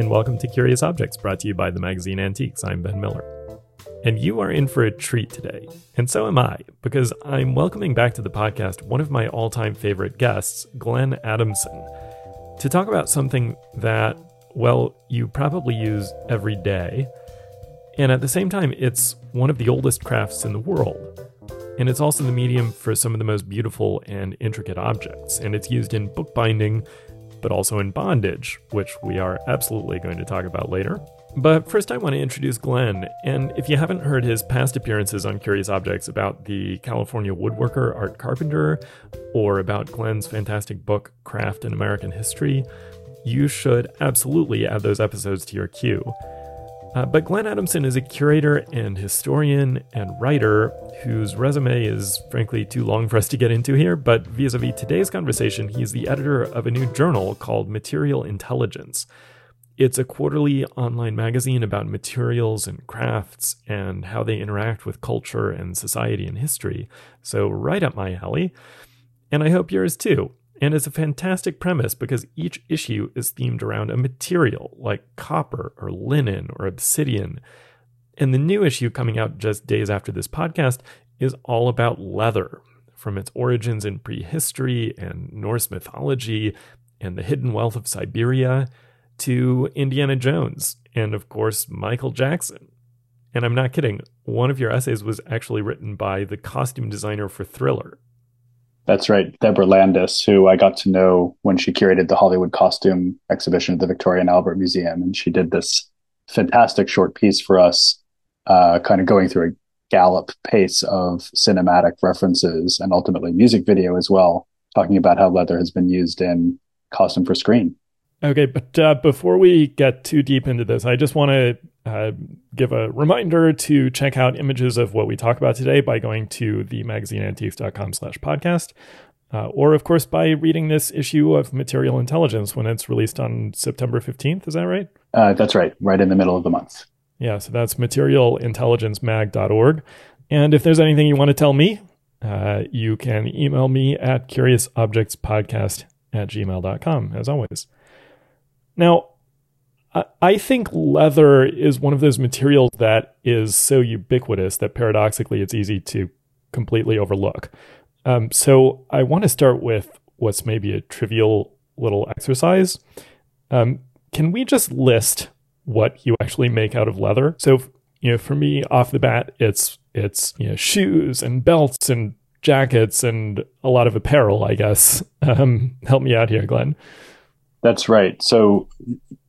and welcome to Curious Objects, brought to you by the magazine Antiques. I'm Ben Miller. And you are in for a treat today, and so am I, because I'm welcoming back to the podcast one of my all time favorite guests, Glenn Adamson, to talk about something that, well, you probably use every day, and at the same time, it's one of the oldest crafts in the world. And it's also the medium for some of the most beautiful and intricate objects, and it's used in bookbinding but also in bondage, which we are absolutely going to talk about later. But first, I want to introduce Glenn. And if you haven't heard his past appearances on Curious Objects about the California woodworker Art Carpenter, or about Glenn's fantastic book, Craft in American History, you should absolutely add those episodes to your queue. Uh, but Glenn Adamson is a curator and historian and writer whose resume is frankly too long for us to get into here. But vis a vis today's conversation, he's the editor of a new journal called Material Intelligence. It's a quarterly online magazine about materials and crafts and how they interact with culture and society and history. So, right up my alley. And I hope yours too. And it's a fantastic premise because each issue is themed around a material like copper or linen or obsidian. And the new issue coming out just days after this podcast is all about leather, from its origins in prehistory and Norse mythology and the hidden wealth of Siberia to Indiana Jones and, of course, Michael Jackson. And I'm not kidding, one of your essays was actually written by the costume designer for Thriller, that's right, Deborah Landis, who I got to know when she curated the Hollywood costume exhibition at the Victoria and Albert Museum. And she did this fantastic short piece for us, uh, kind of going through a gallop pace of cinematic references and ultimately music video as well, talking about how leather has been used in costume for screen. Okay, but uh, before we get too deep into this, I just want to uh, give a reminder to check out images of what we talk about today by going to themagazineantiques.com slash podcast. Uh, or, of course, by reading this issue of Material Intelligence when it's released on September 15th. Is that right? Uh, that's right, right in the middle of the month. Yeah, so that's materialintelligencemag.org. And if there's anything you want to tell me, uh, you can email me at curiousobjectspodcast at gmail.com, as always. Now, I think leather is one of those materials that is so ubiquitous that paradoxically it's easy to completely overlook. Um, so I want to start with what's maybe a trivial little exercise. Um, can we just list what you actually make out of leather? So you know, for me, off the bat, it's it's you know shoes and belts and jackets and a lot of apparel. I guess. Um, help me out here, Glenn. That's right. So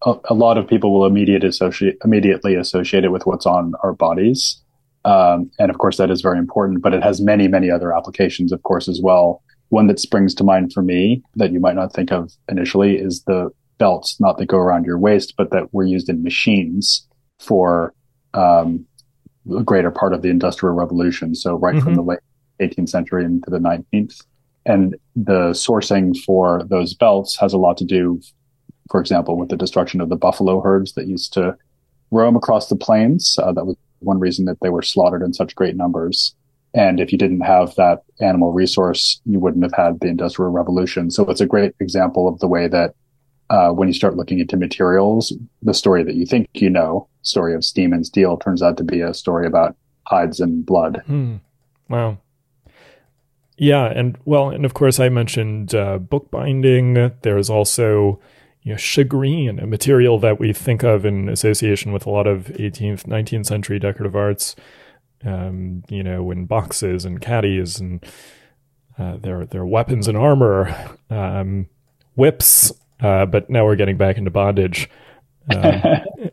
a, a lot of people will immediate associate, immediately associate it with what's on our bodies. Um, and of course, that is very important, but it has many, many other applications, of course, as well. One that springs to mind for me that you might not think of initially is the belts, not that go around your waist, but that were used in machines for um, a greater part of the Industrial Revolution. So, right mm-hmm. from the late 18th century into the 19th. And the sourcing for those belts has a lot to do, for example, with the destruction of the buffalo herds that used to roam across the plains. Uh, that was one reason that they were slaughtered in such great numbers. And if you didn't have that animal resource, you wouldn't have had the Industrial Revolution. So it's a great example of the way that uh, when you start looking into materials, the story that you think you know, story of steam and steel, turns out to be a story about hides and blood. Hmm. Wow. Yeah, and well, and of course, I mentioned uh, bookbinding. There's also you know, shagreen, a material that we think of in association with a lot of 18th, 19th century decorative arts. Um, you know, in boxes and caddies and uh, their their weapons and armor, um, whips. Uh, but now we're getting back into bondage. Um,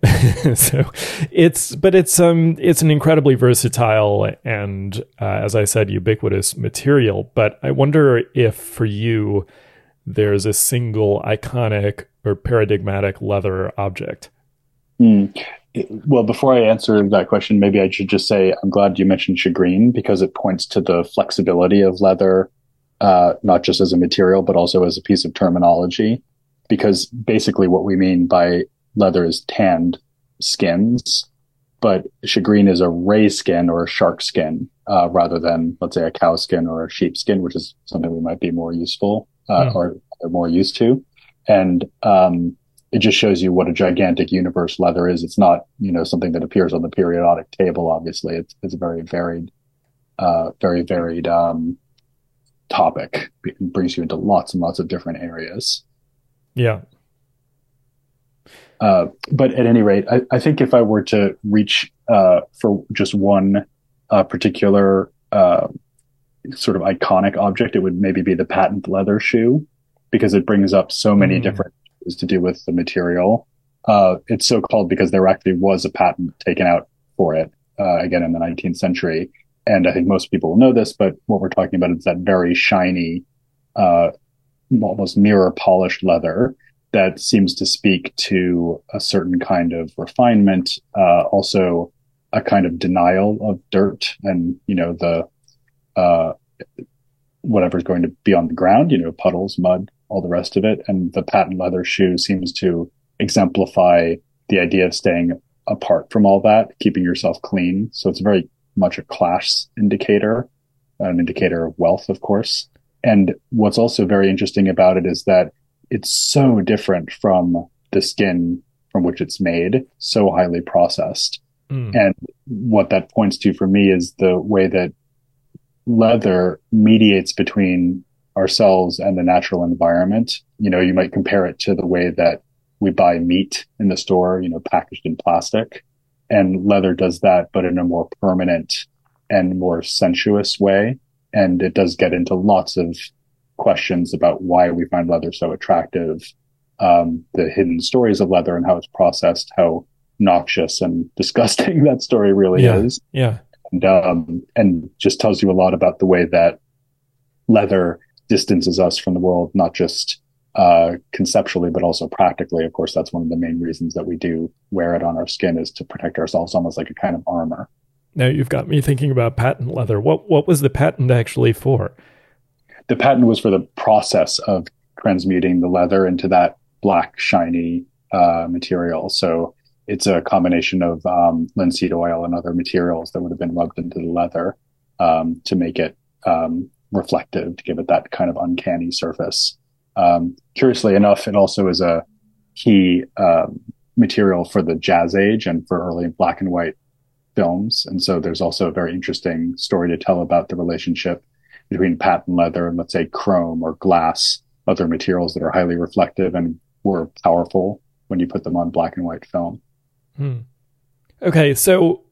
so it's but it's um it's an incredibly versatile and uh, as I said ubiquitous material. But I wonder if for you there's a single iconic or paradigmatic leather object. Mm. Well, before I answer that question, maybe I should just say I'm glad you mentioned shagreen because it points to the flexibility of leather, uh, not just as a material, but also as a piece of terminology. Because basically, what we mean by leather is tanned skins, but shagreen is a ray skin or a shark skin uh, rather than, let's say, a cow skin or a sheep skin, which is something we might be more useful uh, mm. or they're more used to. And um, it just shows you what a gigantic universe leather is. It's not, you know, something that appears on the periodic table. Obviously, it's it's a very varied, uh, very varied um, topic. It brings you into lots and lots of different areas. Yeah. Uh, but at any rate, I, I, think if I were to reach uh, for just one uh, particular uh, sort of iconic object, it would maybe be the patent leather shoe because it brings up so many mm. different is to do with the material. Uh, it's so called because there actually was a patent taken out for it, uh, again in the 19th century. And I think most people will know this, but what we're talking about is that very shiny, uh, almost mirror polished leather that seems to speak to a certain kind of refinement, uh, also a kind of denial of dirt and, you know, the, uh, whatever's going to be on the ground, you know, puddles, mud, all the rest of it. And the patent leather shoe seems to exemplify the idea of staying apart from all that, keeping yourself clean. So it's very much a class indicator, an indicator of wealth, of course. And what's also very interesting about it is that it's so different from the skin from which it's made, so highly processed. Mm. And what that points to for me is the way that leather mediates between ourselves and the natural environment. You know, you might compare it to the way that we buy meat in the store, you know, packaged in plastic. And leather does that, but in a more permanent and more sensuous way. And it does get into lots of questions about why we find leather so attractive, um, the hidden stories of leather and how it's processed, how noxious and disgusting that story really yeah, is. Yeah. And, um, and just tells you a lot about the way that leather distances us from the world, not just uh, conceptually, but also practically. Of course, that's one of the main reasons that we do wear it on our skin is to protect ourselves, almost like a kind of armor. Now you've got me thinking about patent leather. What what was the patent actually for? The patent was for the process of transmuting the leather into that black, shiny uh, material. So it's a combination of um, linseed oil and other materials that would have been rubbed into the leather um, to make it um, reflective to give it that kind of uncanny surface. Um, curiously enough, it also is a key um, material for the jazz age and for early black and white films. And so there's also a very interesting story to tell about the relationship between patent leather and let's say chrome or glass, other materials that are highly reflective and were powerful when you put them on black and white film. Hmm. Okay, so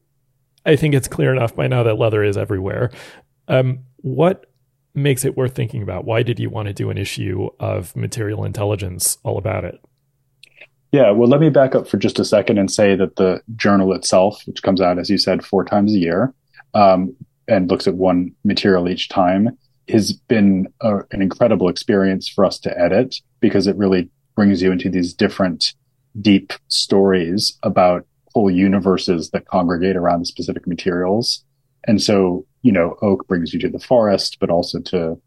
I think it's clear enough by now that leather is everywhere. Um, what makes it worth thinking about. Why did you want to do an issue of material intelligence all about it? Yeah, well, let me back up for just a second and say that the journal itself, which comes out, as you said, four times a year, um, and looks at one material each time, has been a, an incredible experience for us to edit because it really brings you into these different deep stories about whole universes that congregate around specific materials. And so you know, oak brings you to the forest, but also to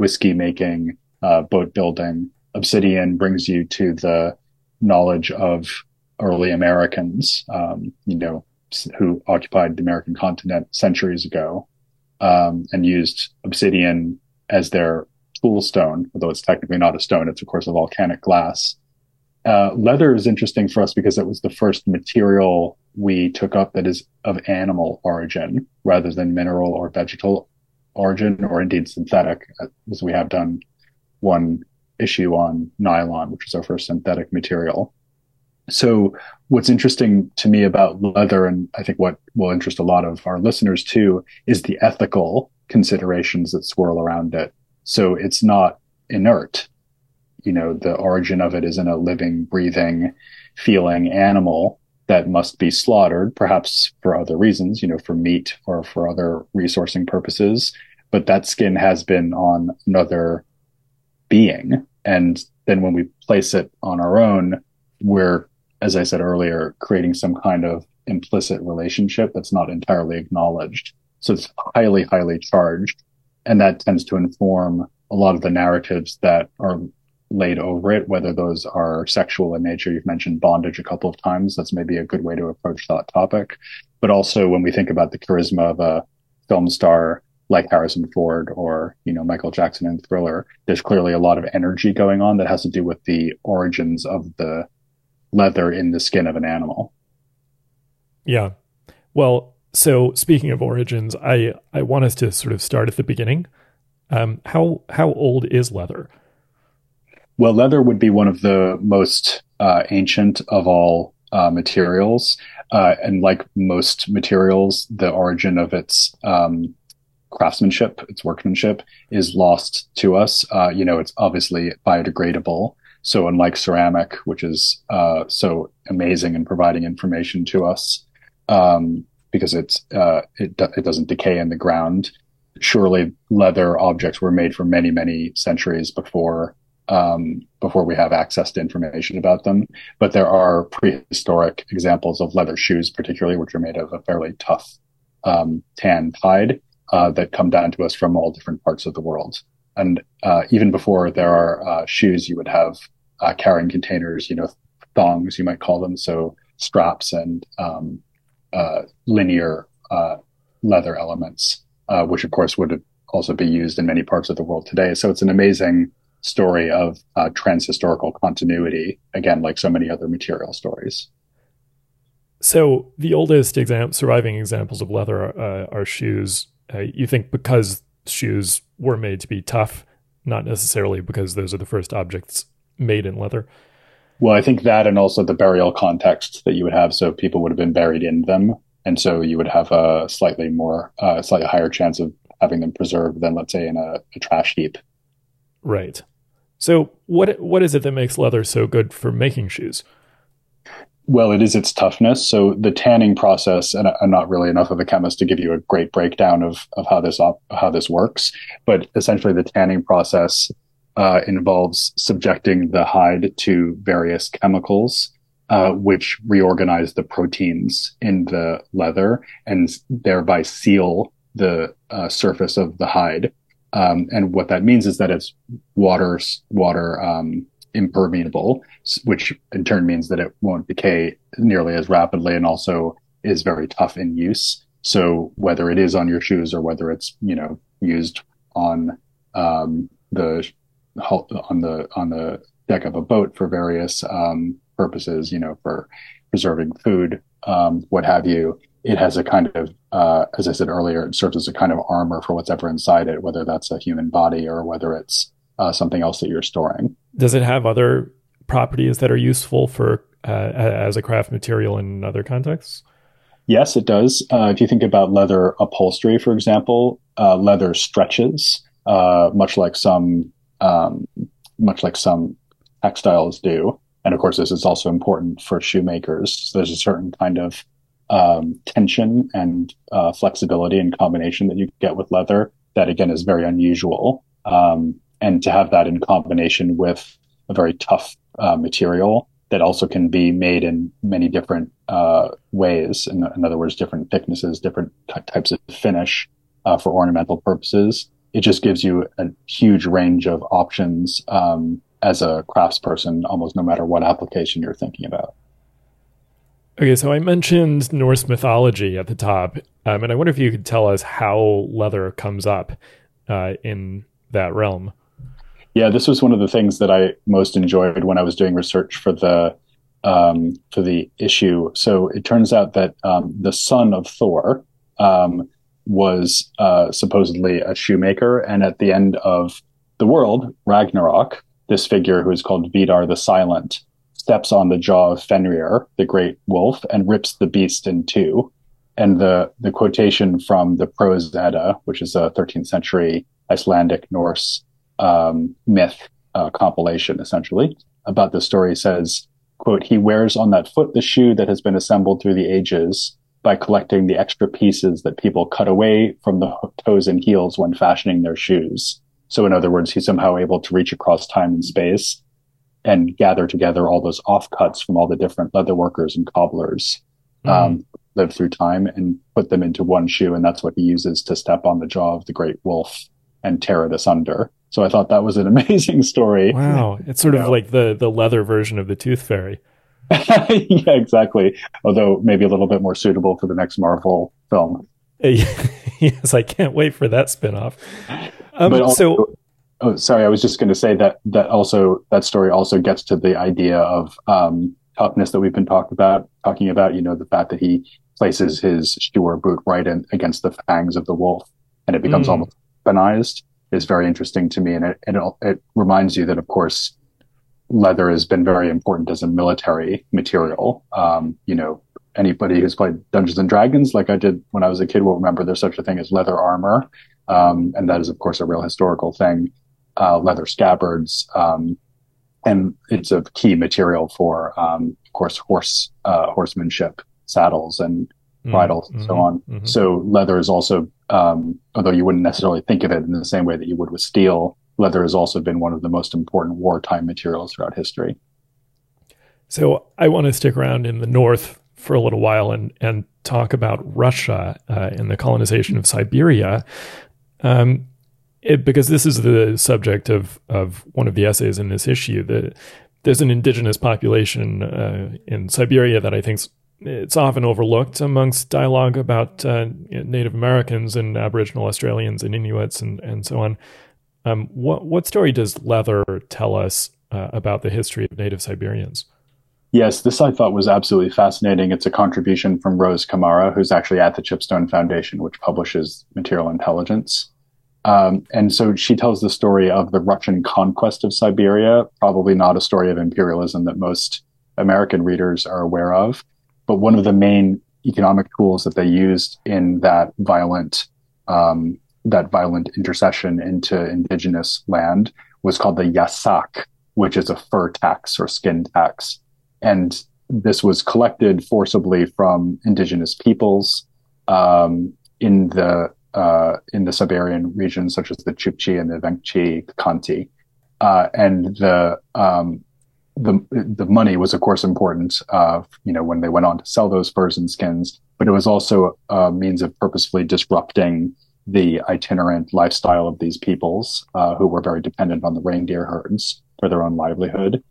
whiskey making, uh, boat building. Obsidian brings you to the knowledge of early Americans, um, you know, who occupied the American continent centuries ago, um, and used obsidian as their tool stone, although it's technically not a stone. It's of course a volcanic glass. Uh, leather is interesting for us because it was the first material we took up that is of animal origin rather than mineral or vegetal origin or indeed synthetic, as we have done one issue on nylon, which was our first synthetic material. So what's interesting to me about leather, and I think what will interest a lot of our listeners too, is the ethical considerations that swirl around it. So it's not inert. You know, the origin of it is in a living, breathing, feeling animal that must be slaughtered, perhaps for other reasons, you know, for meat or for other resourcing purposes. But that skin has been on another being. And then when we place it on our own, we're, as I said earlier, creating some kind of implicit relationship that's not entirely acknowledged. So it's highly, highly charged. And that tends to inform a lot of the narratives that are laid over it, whether those are sexual in nature. You've mentioned bondage a couple of times. That's maybe a good way to approach that topic. But also when we think about the charisma of a film star like Harrison Ford or, you know, Michael Jackson in Thriller, there's clearly a lot of energy going on that has to do with the origins of the leather in the skin of an animal. Yeah. Well, so speaking of origins, I I want us to sort of start at the beginning. Um, how how old is leather? Well, leather would be one of the most uh, ancient of all uh, materials, uh, and like most materials, the origin of its um, craftsmanship, its workmanship, is lost to us. Uh, you know, it's obviously biodegradable. So, unlike ceramic, which is uh, so amazing in providing information to us, um, because it's uh, it it doesn't decay in the ground. Surely, leather objects were made for many many centuries before um, before we have access to information about them. But there are prehistoric examples of leather shoes, particularly, which are made of a fairly tough um, tan hide uh, that come down to us from all different parts of the world. And uh, even before there are uh, shoes, you would have uh, carrying containers, you know, thongs, you might call them. So straps and um, uh, linear leather elements, which of course would also be used in many parts of the world today. So it's an amazing story of uh, transhistorical continuity, again, like so many other material stories. So the oldest exam- surviving examples of leather uh, are shoes. Uh, you think because shoes were made to be tough, not necessarily because those are the first objects made in leather. Well, I think that, and also the burial context that you would have, so people would have been buried in them, and so you would have a slightly more, uh, slightly higher chance of having them preserved than, let's say, in a, a trash heap. Right. So what what is it that makes leather so good for making shoes? Well, it is its toughness. So the tanning process, and I'm not really enough of a chemist to give you a great breakdown of, of how this op- how this works, but essentially the tanning process uh, involves subjecting the hide to various chemicals, uh, which reorganize the proteins in the leather and thereby seal the uh, surface of the hide. Um, and what that means is that it's water water um, impermeable, which in turn means that it won't decay nearly as rapidly, and also is very tough in use. So whether it is on your shoes or whether it's you know used on um, the on the on the deck of a boat for various um, purposes, you know, for preserving food, um, what have you, it has a kind of, uh, as I said earlier, it serves as a kind of armor for what's ever inside it, whether that's a human body or whether it's uh, something else that you're storing. Does it have other properties that are useful for uh, as a craft material in other contexts? Yes, it does. Uh, if you think about leather upholstery, for example, uh, leather stretches, uh, much like some, um, much like some textiles do. And of course, this is also important for shoemakers. So there's a certain kind of um, tension and uh, flexibility and combination that you get with leather that again is very unusual. Um, and to have that in combination with a very tough uh, material that also can be made in many different uh, ways. In, in, other words, different thicknesses, different t- types of finish uh, for ornamental purposes. It just gives you a huge range of options um, as a craftsperson, almost no matter what application you're thinking about. Okay, so I mentioned Norse mythology at the top, um, and I wonder if you could tell us how leather comes up uh, in that realm. Yeah, this was one of the things that I most enjoyed when I was doing research for the um, for the issue. So it turns out that um, the son of Thor um, was uh, supposedly a shoemaker, and at the end of the world, Ragnarok, this figure who is called Vidar the Silent steps on the jaw of Fenrir, the great wolf, and rips the beast in two. And the, the quotation from the Prose Edda, which is a 13th century Icelandic Norse um, myth uh, compilation, essentially, about the story says, quote, he wears on that foot the shoe that has been assembled through the ages by collecting the extra pieces that people cut away from the toes and heels when fashioning their shoes. So in other words, he's somehow able to reach across time and space and gather together all those offcuts from all the different leather workers and cobblers mm. um, live through time and put them into one shoe. And that's what he uses to step on the jaw of the great wolf and tear it asunder. So I thought that was an amazing story. Wow. It's sort you of know. like the, the leather version of the tooth fairy. yeah, exactly. Although maybe a little bit more suitable for the next Marvel film. yes, I can't wait for that spinoff. Um, but also, so Oh, sorry. I was just going to say that that also that story also gets to the idea of um, toughness that we've been talked about, talking about, you know, the fact that he places his shoe or boot right in, against the fangs of the wolf and it becomes mm. almost weaponized is very interesting to me. And it, it, it reminds you that, of course, leather has been very important as a military material. Um, you know, anybody who's played Dungeons and Dragons, like I did when I was a kid, will remember there's such a thing as leather armor. Um, and that is, of course, a real historical thing. Uh, leather scabbards, um, and it's a key material for, um, of course, horse uh, horsemanship, saddles, and mm-hmm. bridles, mm-hmm. and so on. Mm-hmm. So leather is also, um, although you wouldn't necessarily think of it in the same way that you would with steel, leather has also been one of the most important wartime materials throughout history. So I want to stick around in the north for a little while and and talk about Russia uh, and the colonization of Siberia, um, it, because this is the subject of of one of the essays in this issue. That there's an indigenous population uh, in Siberia that I think it's often overlooked amongst dialogue about uh, Native Americans and Aboriginal Australians and Inuits and and so on. Um, what what story does leather tell us uh, about the history of Native Siberians? Yes, this I thought was absolutely fascinating. It's a contribution from Rose Kamara, who's actually at the Chipstone Foundation, which publishes material intelligence. Um, and so she tells the story of the Russian conquest of Siberia, probably not a story of imperialism that most American readers are aware of, but one of the main economic tools that they used in that violent um, that violent intercession into indigenous land was called the yasak, which is a fur tax or skin tax. And this was collected forcibly from indigenous peoples um, in the uh, in the Siberian regions, such as the Chukchi and the Vengchi, Khanty, uh, and the um, the the money was, of course, important. Uh, you know, when they went on to sell those furs and skins, but it was also a means of purposefully disrupting the itinerant lifestyle of these peoples uh, who were very dependent on the reindeer herds for their own livelihood.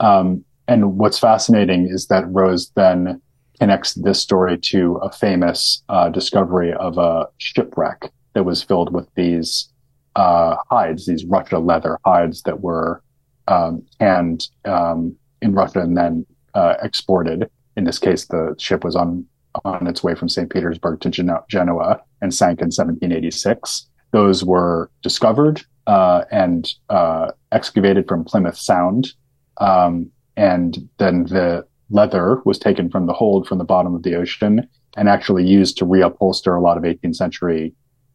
Um, and what's fascinating is that Rose then connects this story to a famous uh, discovery of a shipwreck that was filled with these uh, hides, these Russia leather hides that were um, tanned um, in Russia and then uh, exported. In this case, the ship was on on its way from St. Petersburg to Geno- Genoa and sank in 1786. Those were discovered uh, and uh, excavated from Plymouth Sound. Um, and then the leather was taken from the hold from the bottom of the ocean and actually used to reupholster a lot of 18th century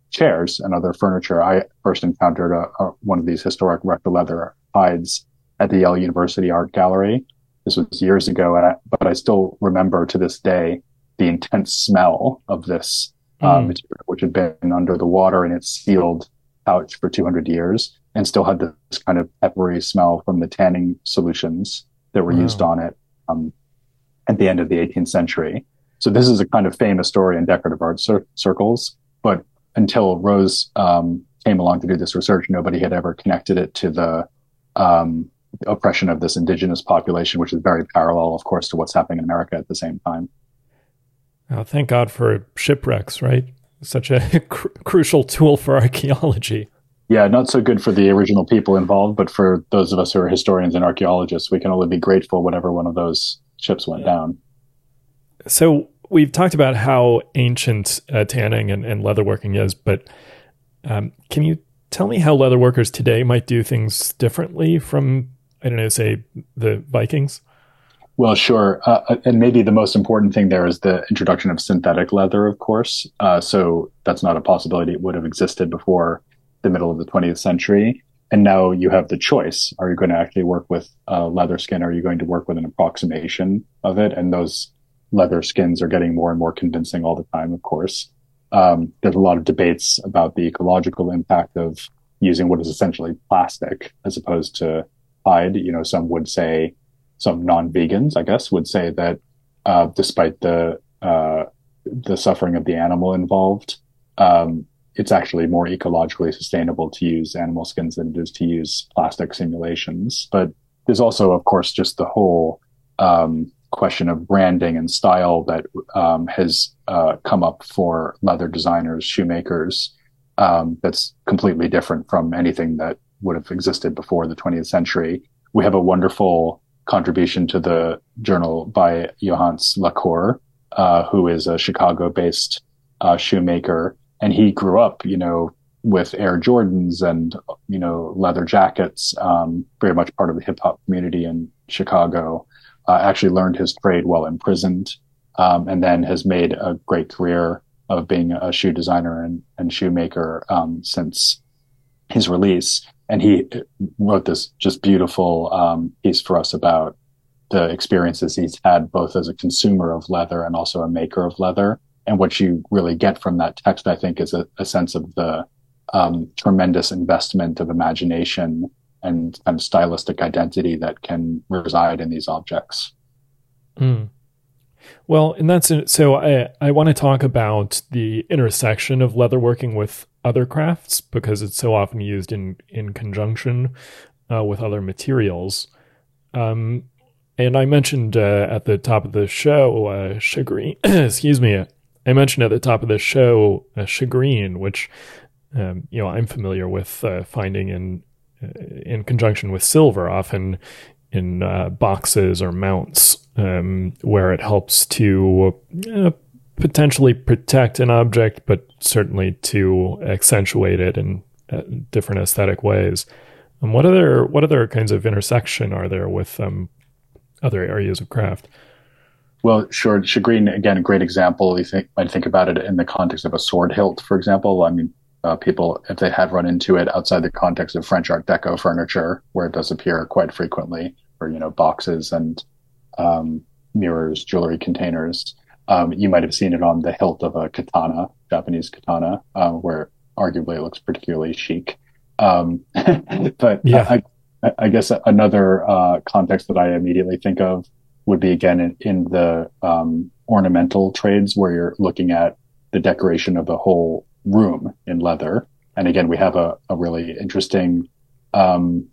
chairs and other furniture. I first encountered a, a, one of these historic Russia leather hides at the Yale University Art Gallery. This was years ago, I, but I still remember to this day the intense smell of this uh, mm. material, which had been under the water in its sealed pouch for 200 years and still had this kind of peppery smell from the tanning solutions that were wow. used on it um, at the end of the 18th century. So this is a kind of famous story in decorative art cir- circles, but until Rose um, came along to do this research, nobody had ever connected it to the um, oppression of this indigenous population, which is very parallel, of course, to what's happening in America at the same time. Oh, thank God for shipwrecks, right? Such a cr- crucial tool for archaeology. Yeah, not so good for the original people involved, but for those of us who are historians and archaeologists, we can only be grateful whenever one of those ships went down. So we've talked about how ancient uh, tanning and, and leatherworking is, but um, can you tell me how leatherworkers today might do things differently from, I don't know, say the Vikings? Well, sure. Uh, uh, and maybe the most important thing there is the introduction of synthetic leather, of course. Uh, so that's not a possibility. It would have existed before the middle of the 20th century. And now you have the choice. Are you going to actually work with uh, leather skin? Are you going to work with an approximation of it? And those leather skins are getting more and more convincing all the time, of course. Um, there's a lot of debates about the ecological impact of using what is essentially plastic as opposed to hide. You know, some would say, some non-vegans, I guess, would say that uh, despite the uh, the suffering of the animal involved, um, it's actually more ecologically sustainable to use animal skins than it is to use plastic simulations. But there's also, of course, just the whole um, question of branding and style that um, has uh, come up for leather designers, shoemakers. Um, that's completely different from anything that would have existed before the 20th century. We have a wonderful contribution to the journal by Johannes Lacour, uh, who is a Chicago-based uh, shoemaker, and he grew up, you know, with Air Jordans and you know leather jackets, um, very much part of the hip hop community in Chicago. Uh, actually learned his trade while imprisoned, um, and then has made a great career of being a shoe designer and, and shoemaker um, since his release. And he wrote this just beautiful um, piece for us about the experiences he's had both as a consumer of leather and also a maker of leather. And what you really get from that text, I think, is a, a sense of the um, tremendous investment of imagination and kind of stylistic identity that can reside in these objects. Mm. Well, and that's so. I I want to talk about the intersection of leatherworking with other crafts because it's so often used in in conjunction uh, with other materials. Um, and I mentioned uh, at the top of the show, uh, excuse me. I mentioned at the top of the show, uh, shagreen, which um, you know I'm familiar with uh, finding in uh, in conjunction with silver, often in uh, boxes or mounts, um, where it helps to uh, potentially protect an object, but certainly to accentuate it in uh, different aesthetic ways. Um, what other what other kinds of intersection are there with um, other areas of craft? Well, sure. Shagreen, again, a great example. You think might think about it in the context of a sword hilt, for example. I mean, uh, people, if they had run into it outside the context of French Art Deco furniture, where it does appear quite frequently, or you know, boxes and um, mirrors, jewelry containers. Um, you might have seen it on the hilt of a katana, Japanese katana, uh, where arguably it looks particularly chic. Um, but yeah. I, I, guess another uh, context that I immediately think of would be again in, in the um, ornamental trades, where you're looking at the decoration of the whole room in leather. And again, we have a, a really interesting um,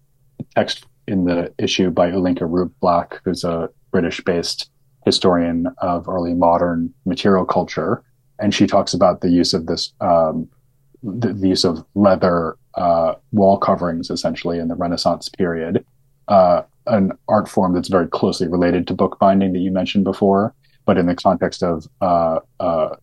text in the issue by Ulinka Rublack, who's a British based historian of early modern material culture. And she talks about the use of this, um, the, the, use of leather uh, wall coverings essentially in the Renaissance period, uh, an art form that's very closely related to bookbinding that you mentioned before, but in the context of uh, uh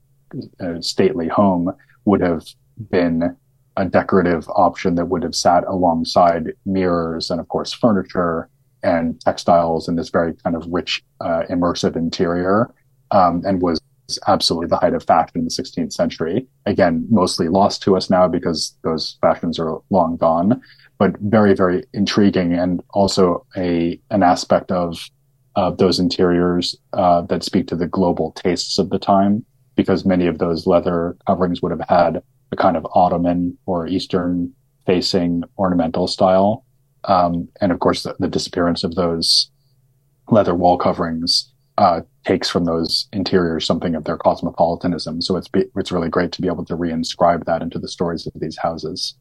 a stately home would have been a decorative option that would have sat alongside mirrors and, of course, furniture and textiles in this very kind of rich, uh, immersive interior, um, and was absolutely the height of fashion in the 16th century. Again, mostly lost to us now because those fashions are long gone, but very, very intriguing and also a an aspect of uh, those interiors uh, that speak to the global tastes of the time because many of those leather coverings would have had a kind of Ottoman or Eastern facing ornamental style. Um, and of course, the, the, disappearance of those leather wall coverings uh, takes from those interiors something of their cosmopolitanism. So it's be, it's really great to be able to reinscribe that into the stories of these houses.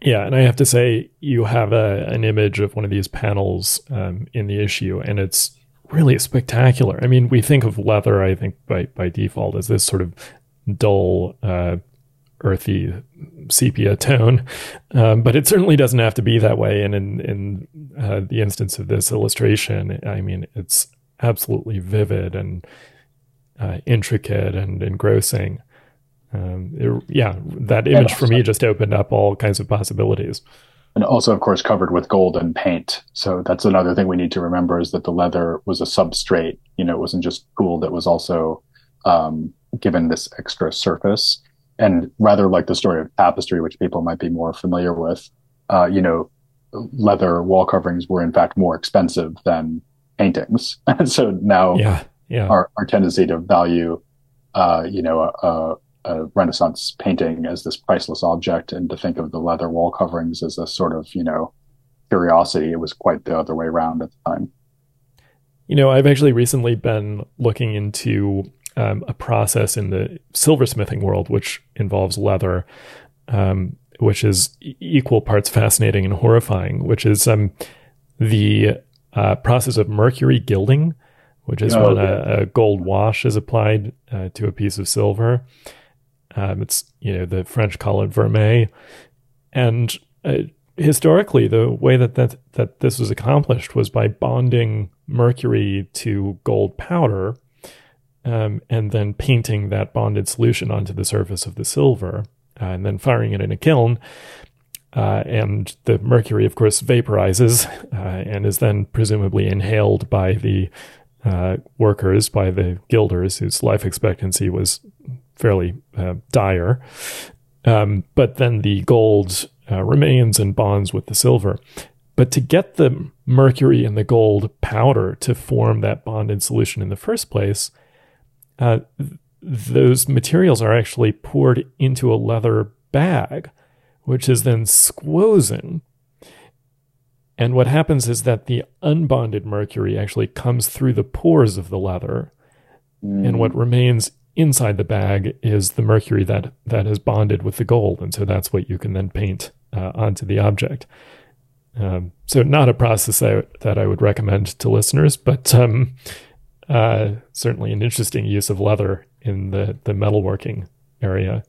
Yeah, and I have to say, you have a, an image of one of these panels um, in the issue, and it's really spectacular. I mean, we think of leather, I think, by, by default as this sort of dull, uh, earthy sepia tone, um, but it certainly doesn't have to be that way. And in, in uh, the instance of this illustration, I mean, it's absolutely vivid and uh, intricate and engrossing. Um, it, yeah, that image for me just opened up all kinds of possibilities. And also of course covered with gold and paint. So that's another thing we need to remember is that the leather was a substrate. You know it wasn't just gold; it was also um, given this extra surface. And rather like the story of tapestry which people might be more familiar with uh, you know leather wall coverings were in fact more expensive than paintings. And so now yeah, yeah. Our, our tendency to value uh, you know a, a a Renaissance painting as this priceless object and to think of the leather wall coverings as a sort of, you know, curiosity. It was quite the other way around at the time. You know, I've actually recently been looking into um, a process in the silversmithing world which involves leather, um, which is equal parts fascinating and horrifying, which is um, the uh, process of mercury gilding, which is oh, when a, a, gold wash is applied uh, to a piece of silver. Um, it's you know the French call it vermeil, and uh, historically, the way that, that that this was accomplished was by bonding mercury to gold powder, um, and then painting that bonded solution onto the surface of the silver, uh, and then firing it in a kiln. Uh, and the mercury, of course, vaporizes uh, and is then presumably inhaled by the uh, workers, by the gilders, whose life expectancy was fairly uh, dire. Um, but then the gold uh, remains and bonds with the silver. But to get the mercury and the gold powder to form that bonded solution in the first place, uh, those materials are actually poured into a leather bag, which is then squozen. And what happens is that the unbonded mercury actually comes through the pores of the leather. Mm. And what remains inside the bag is the mercury that, that is bonded with the gold. And so that's what you can then paint uh, onto the object. Um, so not a process that, that I would recommend to listeners, but um, uh, certainly an interesting use of leather in the, the metalworking area.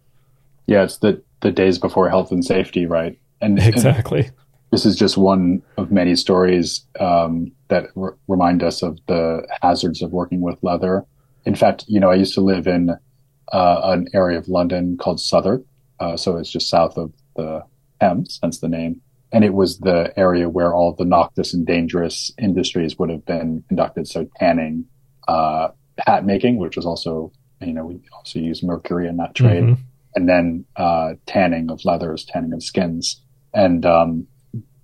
Yeah, it's the, the days before health and safety, right? And exactly. And this is just one of many stories um, that r- remind us of the hazards of working with leather. In fact, you know, I used to live in uh, an area of London called Southwark, uh, so it's just south of the Thames, hence the name. And it was the area where all the noxious and dangerous industries would have been conducted. So tanning, uh, hat making, which was also, you know, we also use mercury in that trade. Mm-hmm. And then, uh, tanning of leathers, tanning of skins. And, um,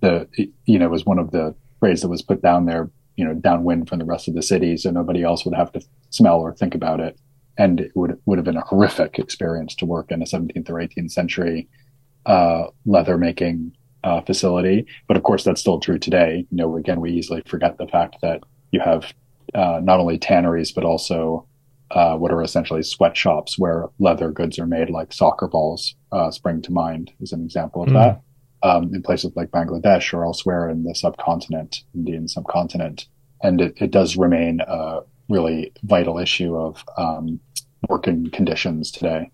the, you know, was one of the trades that was put down there, you know, downwind from the rest of the city. So nobody else would have to smell or think about it. And it would, would have been a horrific experience to work in a 17th or 18th century uh, leather making uh, facility. But of course, that's still true today. You know, again, we easily forget the fact that you have uh, not only tanneries but also uh, what are essentially sweatshops where leather goods are made, like soccer balls, uh, spring to mind as an example of mm. that. Um, in places like Bangladesh or elsewhere in the subcontinent, Indian subcontinent, and it, it does remain a really vital issue of um, working conditions today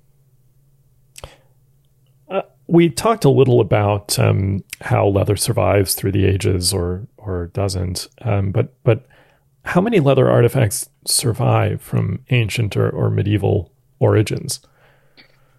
we talked a little about um, how leather survives through the ages or or doesn't, um, but but how many leather artifacts survive from ancient or, or medieval origins?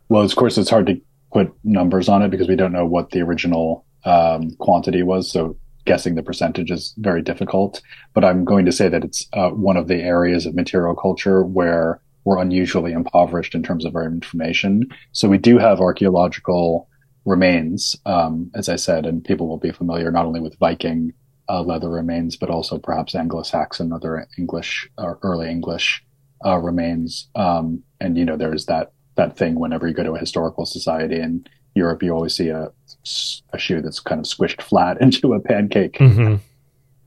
Well, of course, it's hard to put numbers on it because we don't know what the original um, quantity was. So guessing the percentage is very difficult. But I'm going to say that it's uh, one of the areas of material culture where we're unusually impoverished in terms of our information. So we do have archaeological remains, um, as I said, and people will be familiar not only with Viking uh, leather remains, but also perhaps Anglo-Saxon, other English or early English uh, remains. Um, and you know, there's that that thing whenever you go to a historical society in Europe, you always see a a shoe that's kind of squished flat into a pancake. Mm-hmm.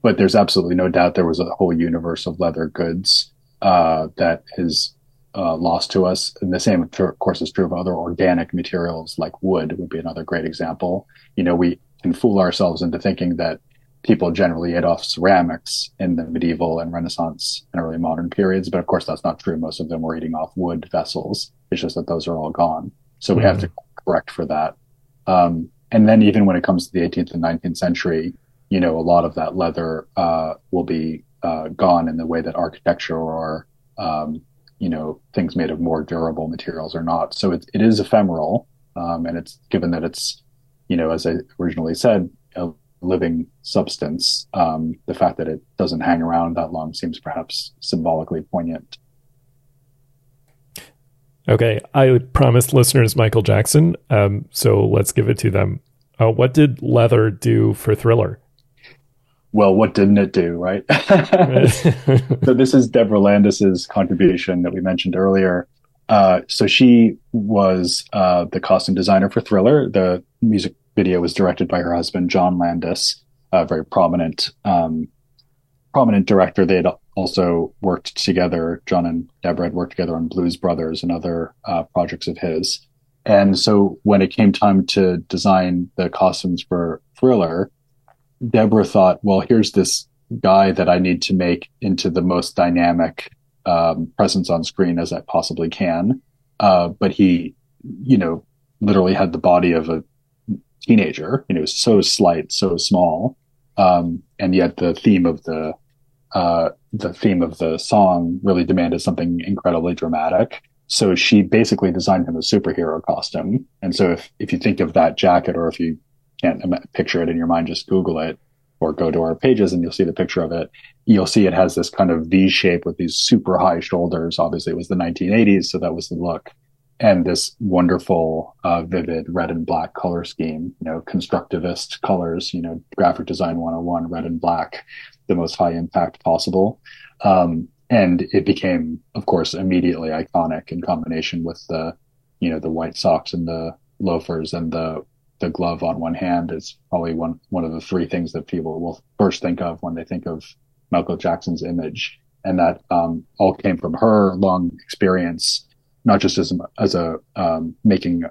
But there's absolutely no doubt there was a whole universe of leather goods uh, that is uh, lost to us. And the same, of course, is true of other organic materials like wood would be another great example. You know, we can fool ourselves into thinking that people generally ate off ceramics in the medieval and Renaissance and early modern periods. But of course, that's not true. Most of them were eating off wood vessels. It's just that those are all gone. So we mm. have to correct for that. Um, and then even when it comes to the 18th and 19th century, you know, a lot of that leather, uh, will be, uh, gone in the way that architecture or, um, you know things made of more durable materials are not. So it, it is ephemeral, um, and it's given that it's you know as I originally said a living substance. Um, the fact that it doesn't hang around that long seems perhaps symbolically poignant. Okay, I promised listeners Michael Jackson, um, so let's give it to them. Uh, what did leather do for Thriller? well, what didn't it do, right? so this is Deborah Landis's contribution that we mentioned earlier. Uh, so she was uh, the costume designer for Thriller. The music video was directed by her husband, John Landis, a very prominent, um, prominent director. They had also worked together. John and Deborah had worked together on Blues Brothers and other uh, projects of his. And so when it came time to design the costumes for Thriller, Deborah thought, well, here's this guy that I need to make into the most dynamic um, presence on screen as I possibly can. Uh, but he, you know, literally had the body of a teenager. You know, so slight, so small, um, and yet the theme of the uh, the theme of the song really demanded something incredibly dramatic. So she basically designed him a superhero costume. And so if if you think of that jacket, or if you can't picture it in your mind, just Google it or go to our pages and you'll see the picture of it. You'll see it has this kind of V shape with these super high shoulders. Obviously, it was the 1980s, so that was the look and this wonderful, uh, vivid red and black color scheme, you know, constructivist colors, you know, graphic design 101, red and black, the most high impact possible. Um, and it became, of course, immediately iconic in combination with the, you know, the white socks and the loafers and the, the glove on one hand is probably one, one of the three things that people will first think of when they think of Michael Jackson's image. And that, um, all came from her long experience not just as, as a um, making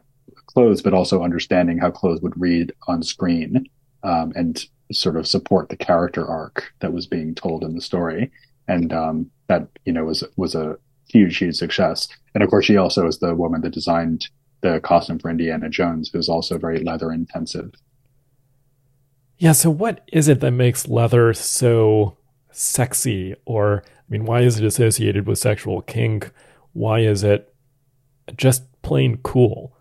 clothes, but also understanding how clothes would read on screen um, and sort of support the character arc that was being told in the story. And um, that you know was was a huge, huge success. And of course, she also is the woman that designed the costume for Indiana Jones, who's also very leather intensive. Yeah. So, what is it that makes leather so sexy? Or, I mean, why is it associated with sexual kink? Why is it just plain cool?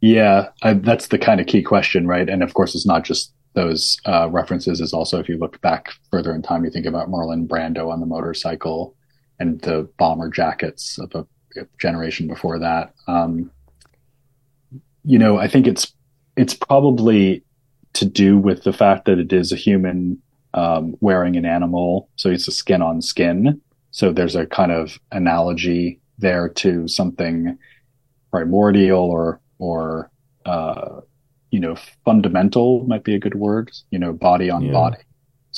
Yeah, I, that's the kind of key question, right? And of course, it's not just those uh, references. Is also if you look back further in time, you think about Marlon Brando on the motorcycle and the bomber jackets of a, a generation before that. Um, you know, I think it's it's probably to do with the fact that it is a human um, wearing an animal, so it's a skin on skin. So there's a kind of analogy there to something primordial or or uh, you know fundamental might be a good word. You know, body on yeah, body.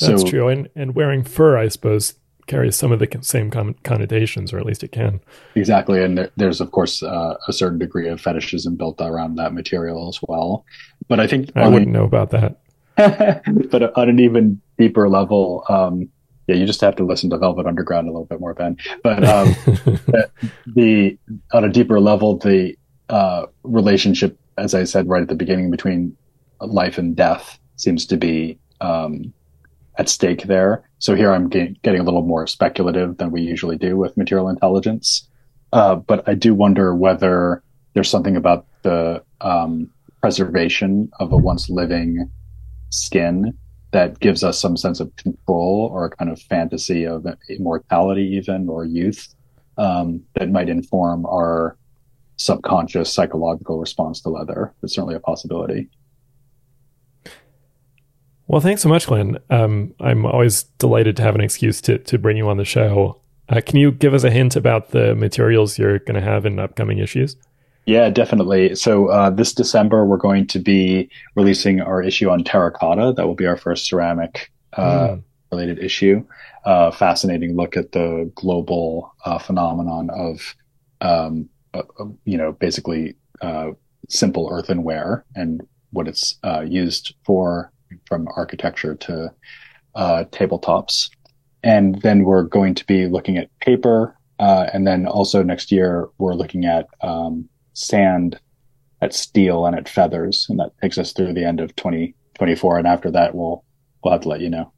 That's so, true, and and wearing fur, I suppose, carries some of the same connotations, or at least it can. Exactly, and there, there's of course uh, a certain degree of fetishism built around that material as well. But I think I wouldn't know about that. but on an even deeper level, um, yeah, you just have to listen to Velvet Underground a little bit more, Ben. But um, the on a deeper level, the uh, relationship, as I said right at the beginning, between life and death seems to be um, at stake there. So here I'm get, getting a little more speculative than we usually do with material intelligence. Uh, but I do wonder whether there's something about the um, preservation of a once living skin that gives us some sense of control or a kind of fantasy of immortality even or youth um, that might inform our subconscious psychological response to leather. It's certainly a possibility. Well, thanks so much, Glenn. Um, I'm always delighted to have an excuse to, to bring you on the show. Uh, can you give us a hint about the materials you're going to have in upcoming issues? Yeah, definitely. So uh, this December, we're going to be releasing our issue on terracotta. That will be our first ceramic uh, mm. related issue. Uh, fascinating look at the global uh, phenomenon of, um, uh, you know, basically uh, simple earthenware and what it's used for, from architecture to uh tabletops. And then we're going to be looking at paper. and then also next year, we're looking at um, sand, at steel, and at feathers, and that takes us through the end of 2024. And after that, we'll we'll have to let you know.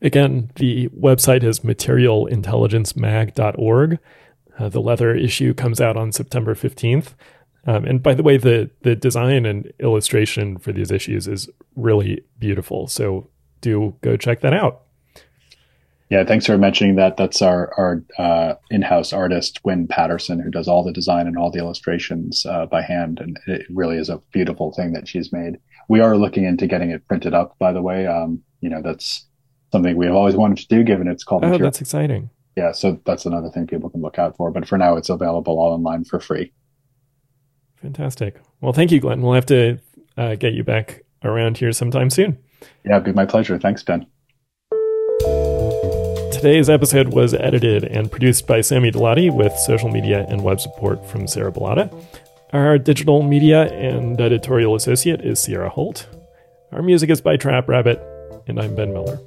Again, the website is materialintelligencemag.org. Uh, the leather issue comes out on September 15th. Um, and by the way, the the design and illustration for these issues is really beautiful. So do go check that out. Yeah, thanks for mentioning that. That's our our uh, in-house artist, Gwen Patterson, who does all the design and all the illustrations uh, by hand, and it really is a beautiful thing that she's made. We are looking into getting it printed up, by the way. Um, you know, that's something we've always wanted to do, given it's called. Oh, material. that's exciting. Yeah, so that's another thing people can look out for. But for now, it's available all online for free. Fantastic. Well, thank you, Glenn. We'll have to uh, get you back around here sometime soon. Yeah, it'd be my pleasure. Thanks, Ben. Today's episode was edited and produced by Sammy Delati with social media and web support from Sarah Bellata. Our digital media and editorial associate is Sierra Holt. Our music is by Trap Rabbit, and I'm Ben Miller.